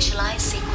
Initialize sequencing.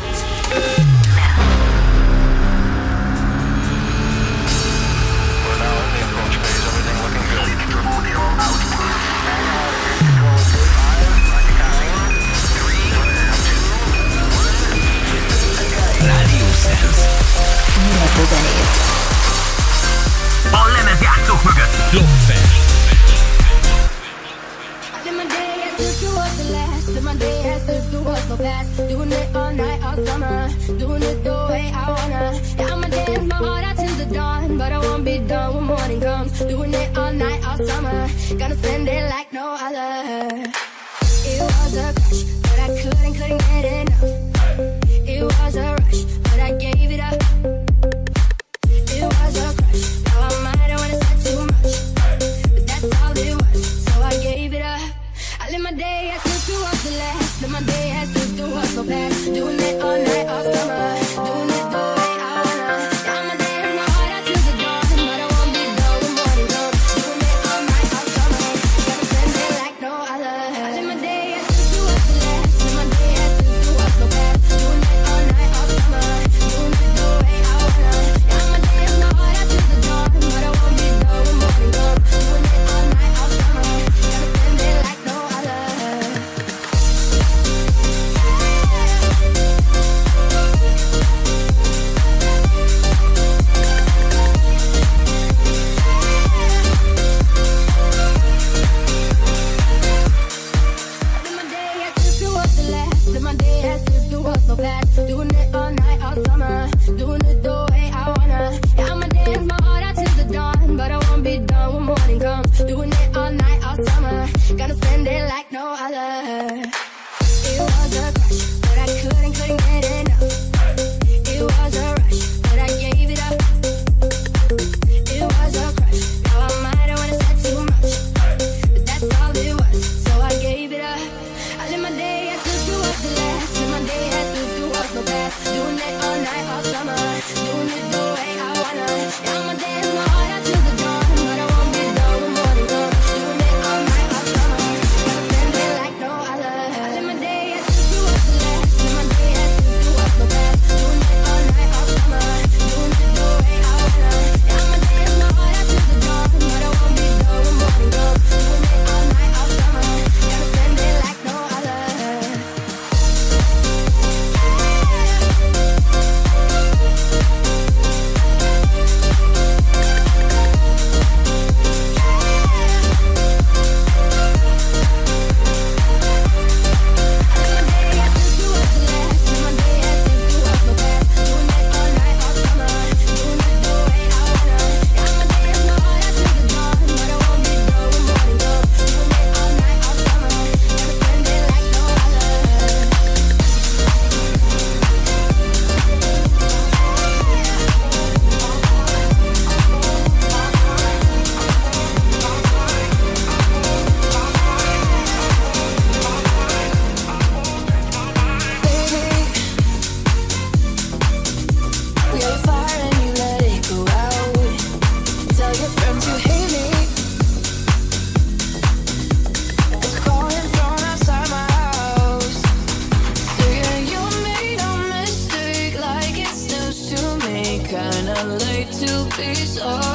Late to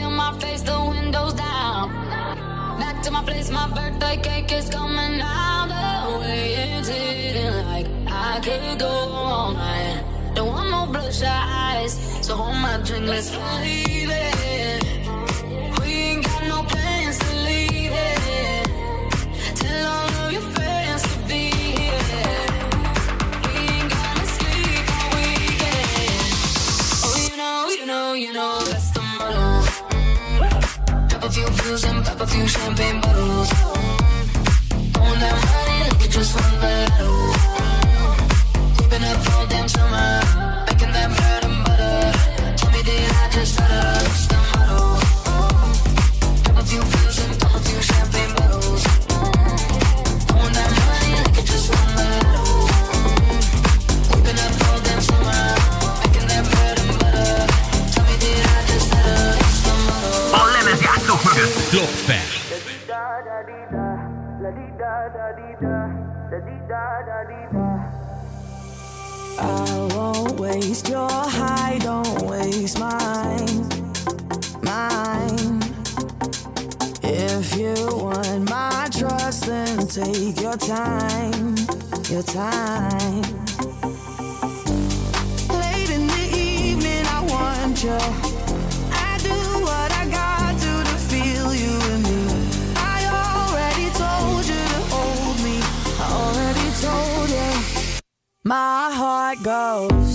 feel my face, the windows down. Back to my place, my birthday cake is coming out. The way it's hitting, like I could go all night. Don't want no bloodshot eyes, so hold my drink, let's leave it. a few pills and pop a few champagne bottles. Throwing that money like it just won the lotto. Keeping up all damn summer. da. I won't waste your high, don't waste mine, mine. If you want my trust, then take your time, your time. Late in the evening, I want you. My heart goes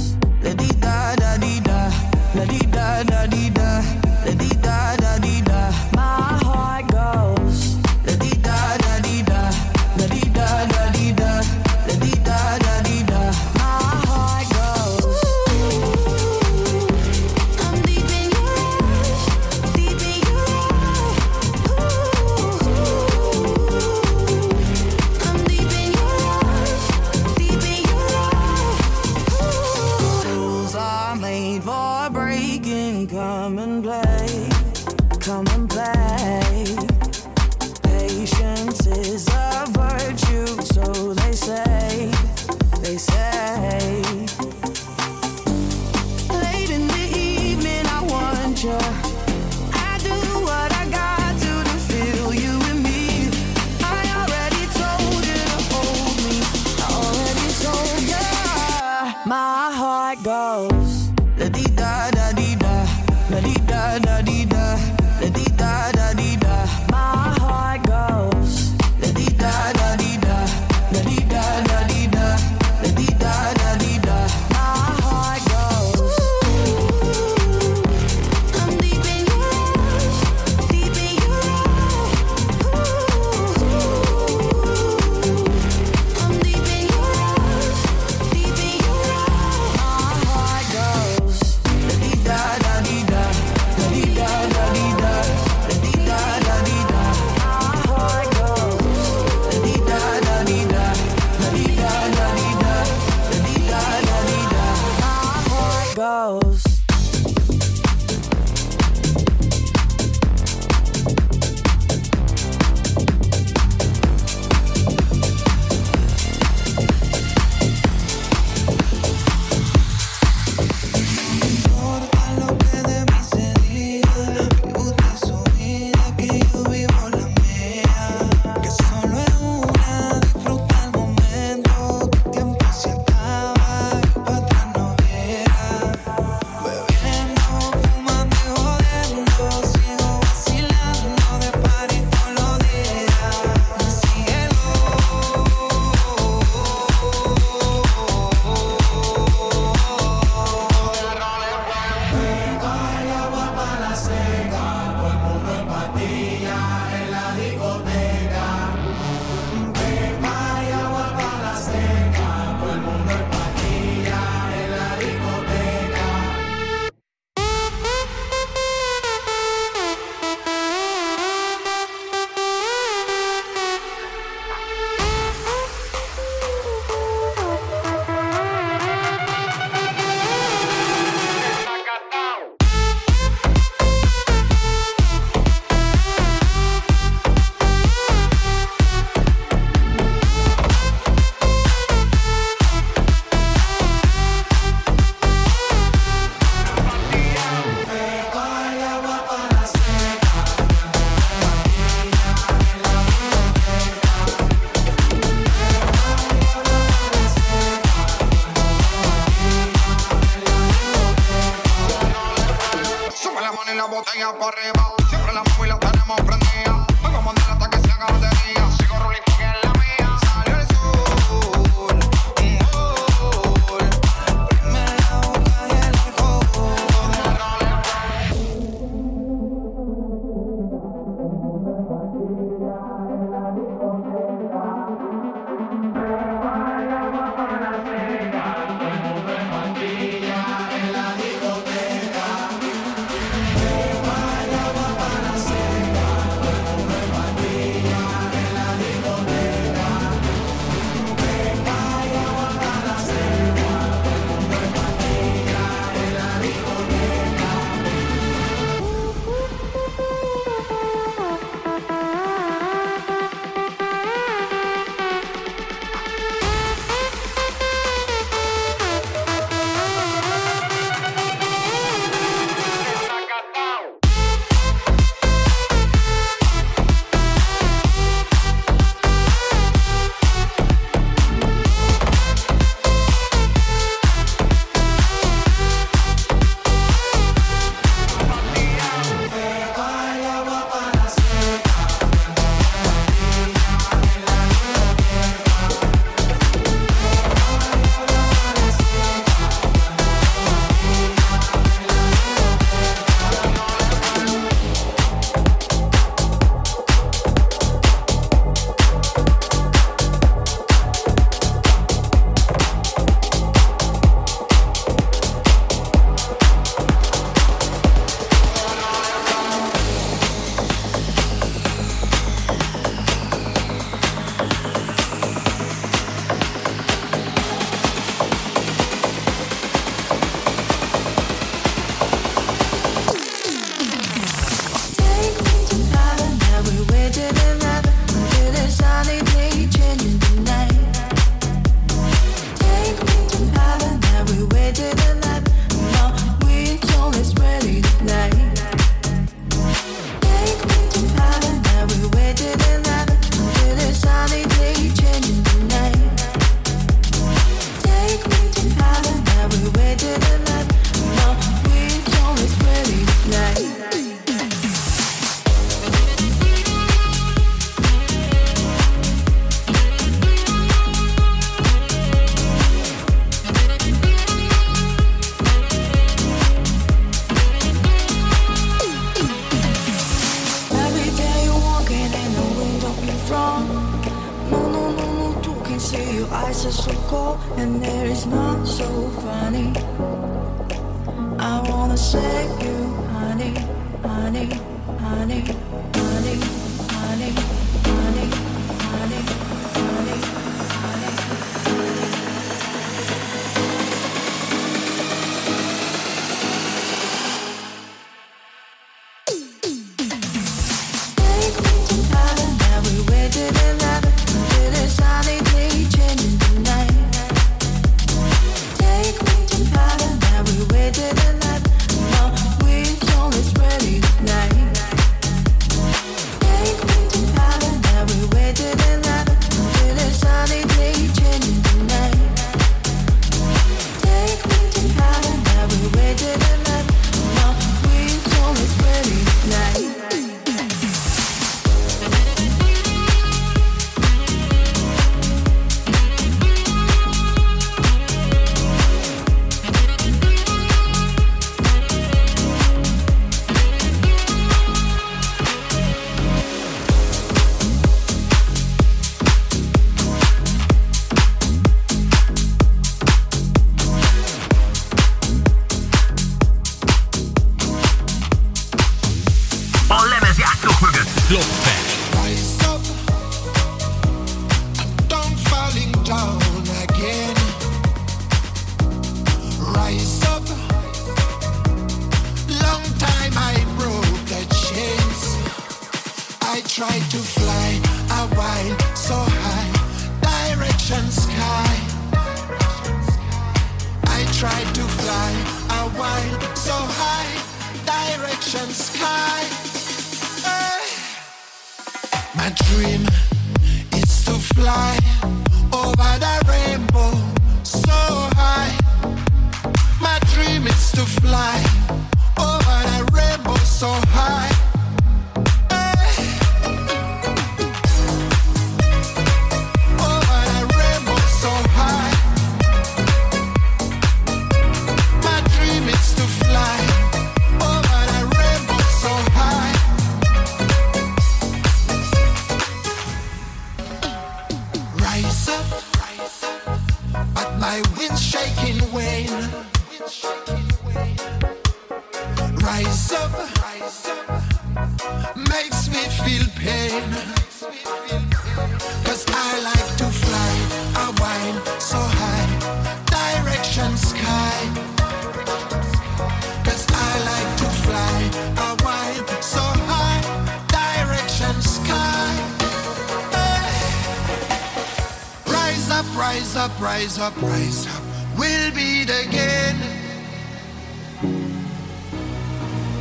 Rise up, rise up, we'll beat again.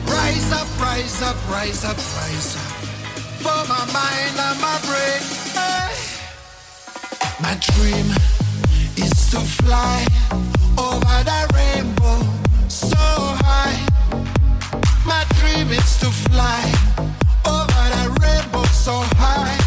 Rise up, rise up, rise up, rise up. For my mind and my brain. Hey. My dream is to fly over the rainbow so high. My dream is to fly over the rainbow so high.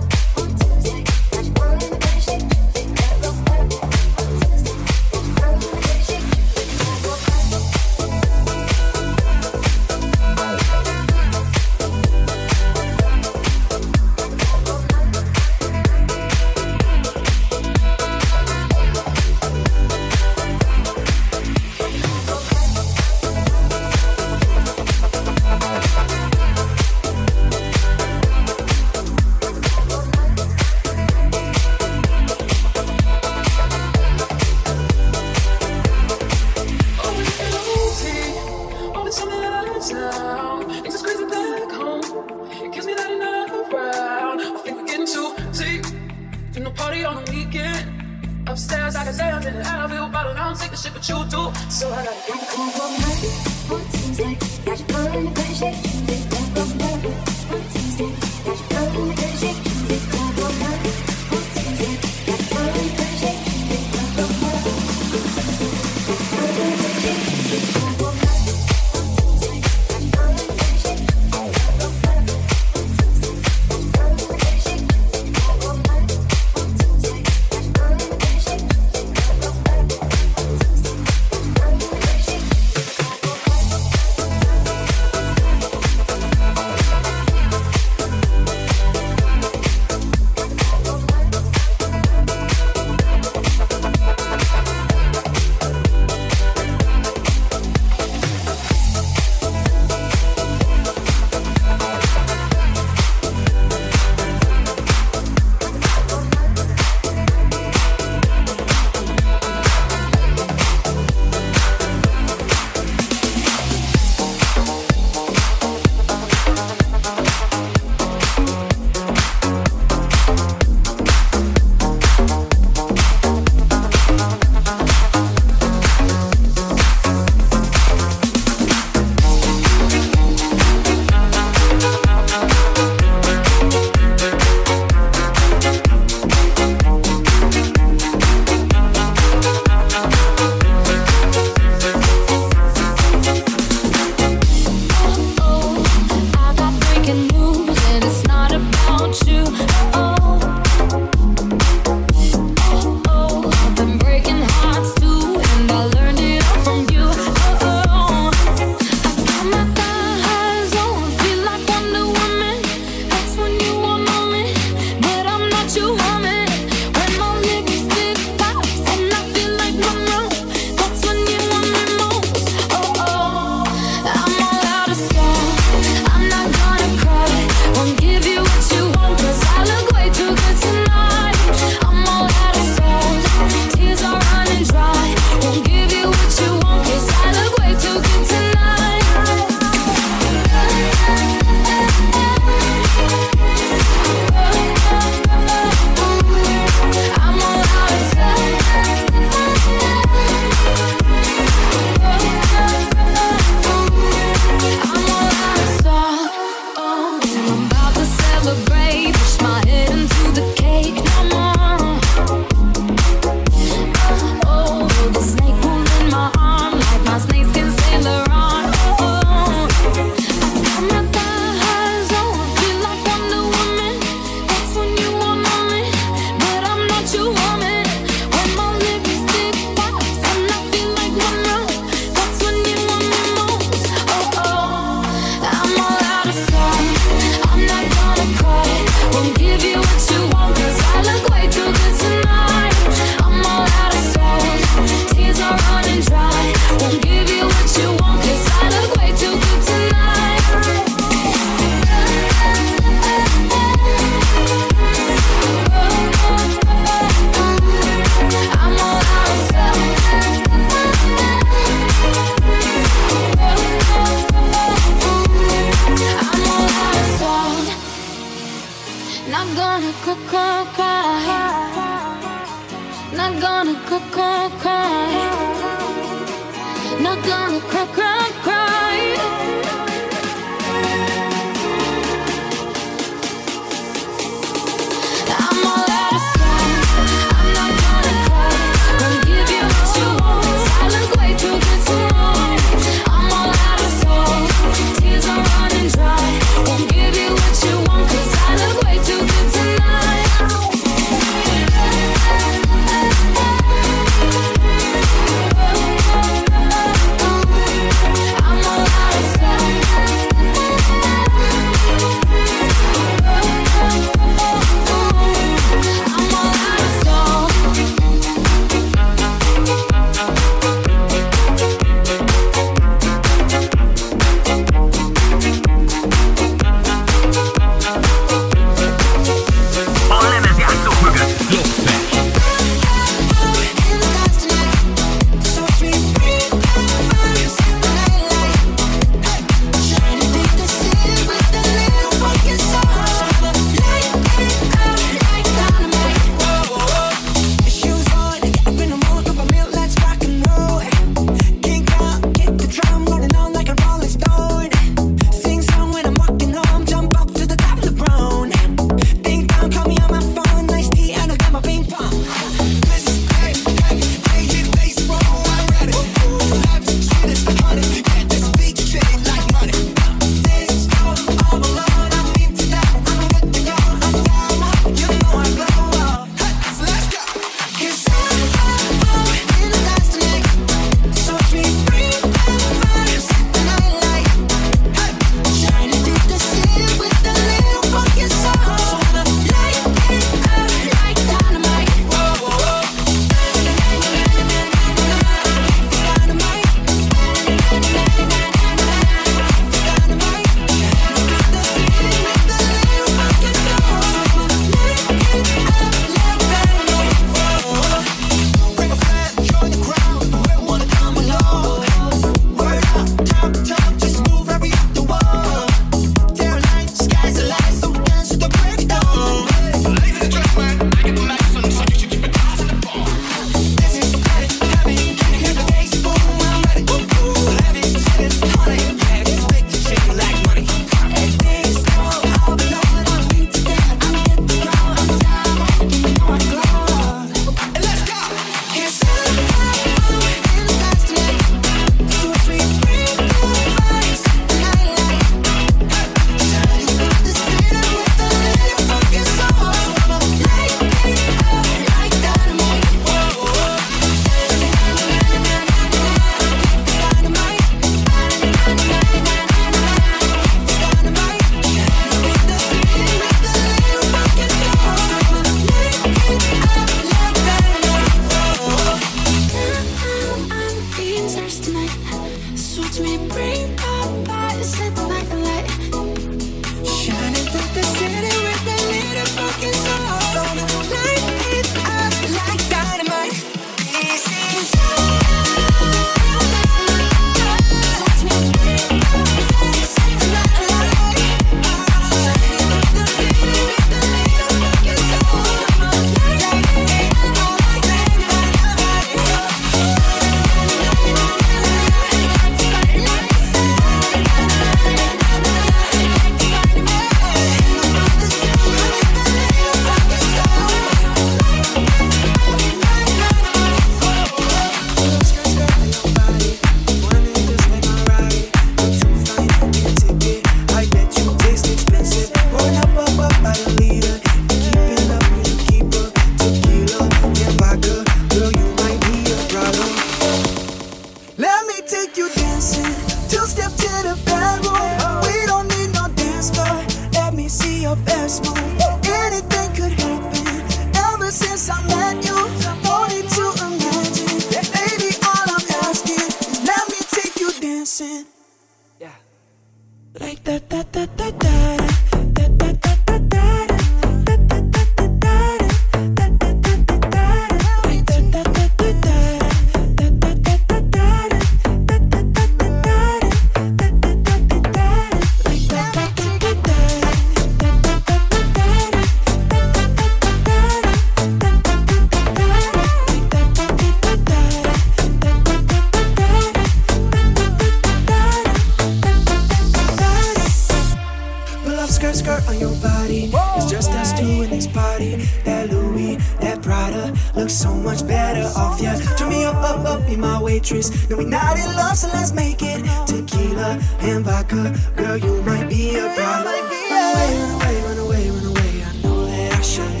scar on your body. It's just us two in this party. That Louis, that Prada looks so much better off ya. Turn me up, up, up, be my waitress. No, we not in love, so let's make it tequila and vodka. Girl, you might be a problem. Run away, run away, run away. I know that I should.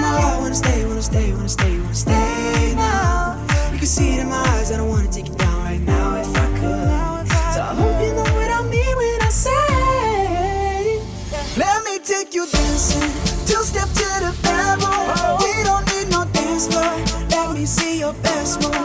My heart wanna stay, wanna stay, wanna stay, wanna stay now. You can see it in my eyes. I don't wanna take it. this.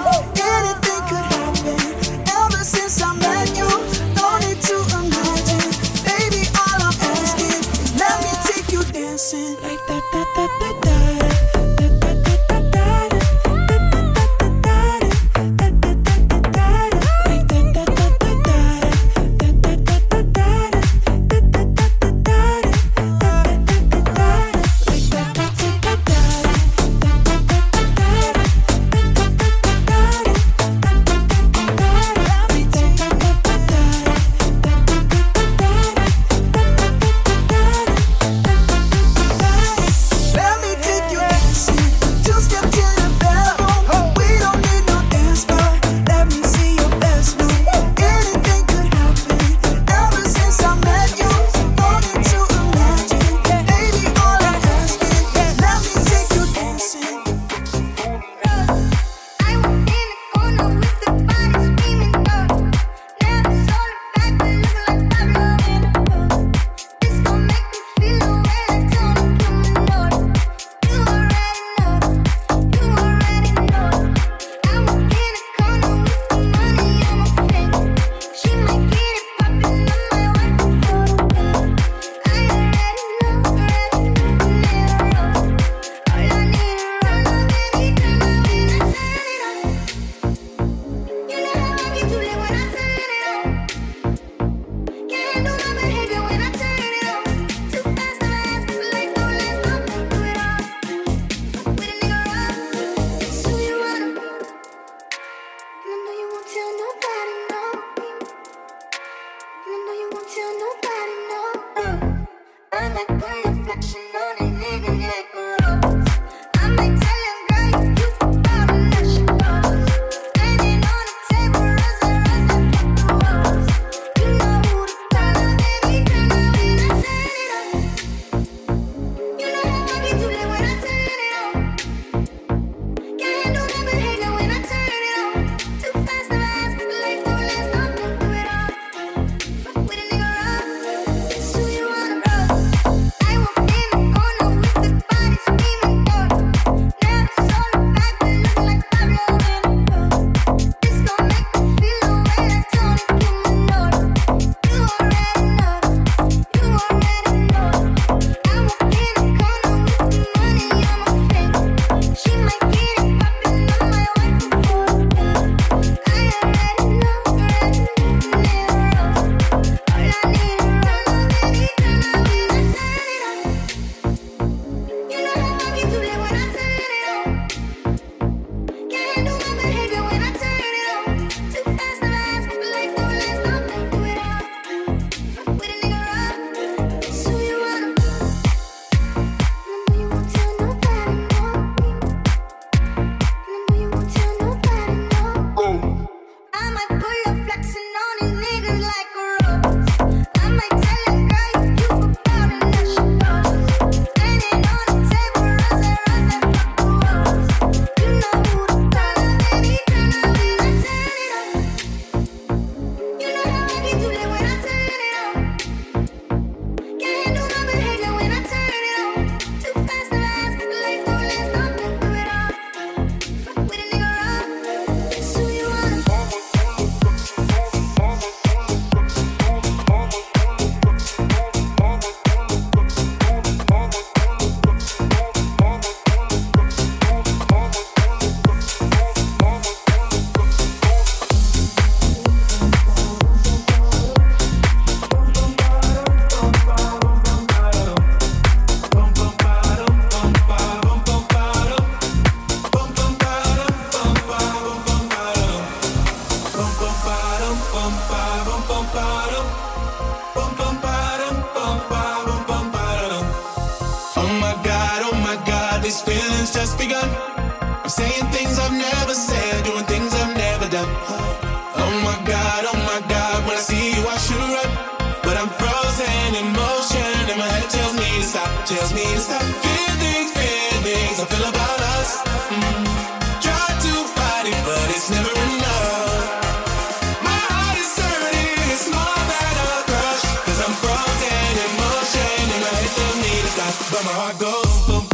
But my heart goes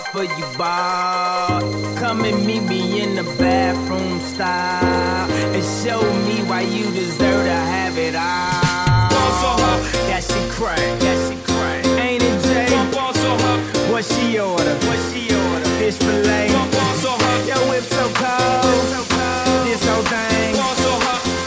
offer you bar. Come and meet me in the bathroom style and show me why you deserve to have it all. Boss on her, that she crack, that she crack. Ain't it Jay? Boss on her, what she order? What she order? Fish fillet. Boss on her, your whip so cold. So cold. This whole thing. Boss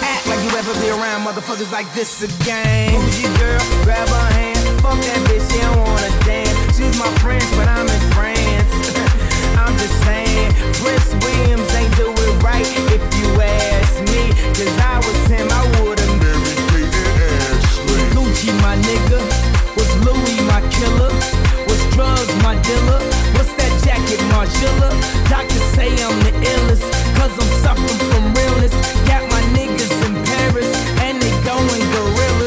act like you ever be around motherfuckers like this again. Bougie girl, grab her hand, fuck that bitch, she don't wanna dance she's my friend, but I'm in France. I'm just saying, Prince Williams ain't do it right if you ask me. Cause I was him, I would've married Gucci, my nigga, was Louis my killer, was drugs my dealer, what's that jacket, Margilla? Doctors say I'm the illest, i I'm suffering from realness. Got my niggas in Paris, and they going gorilla.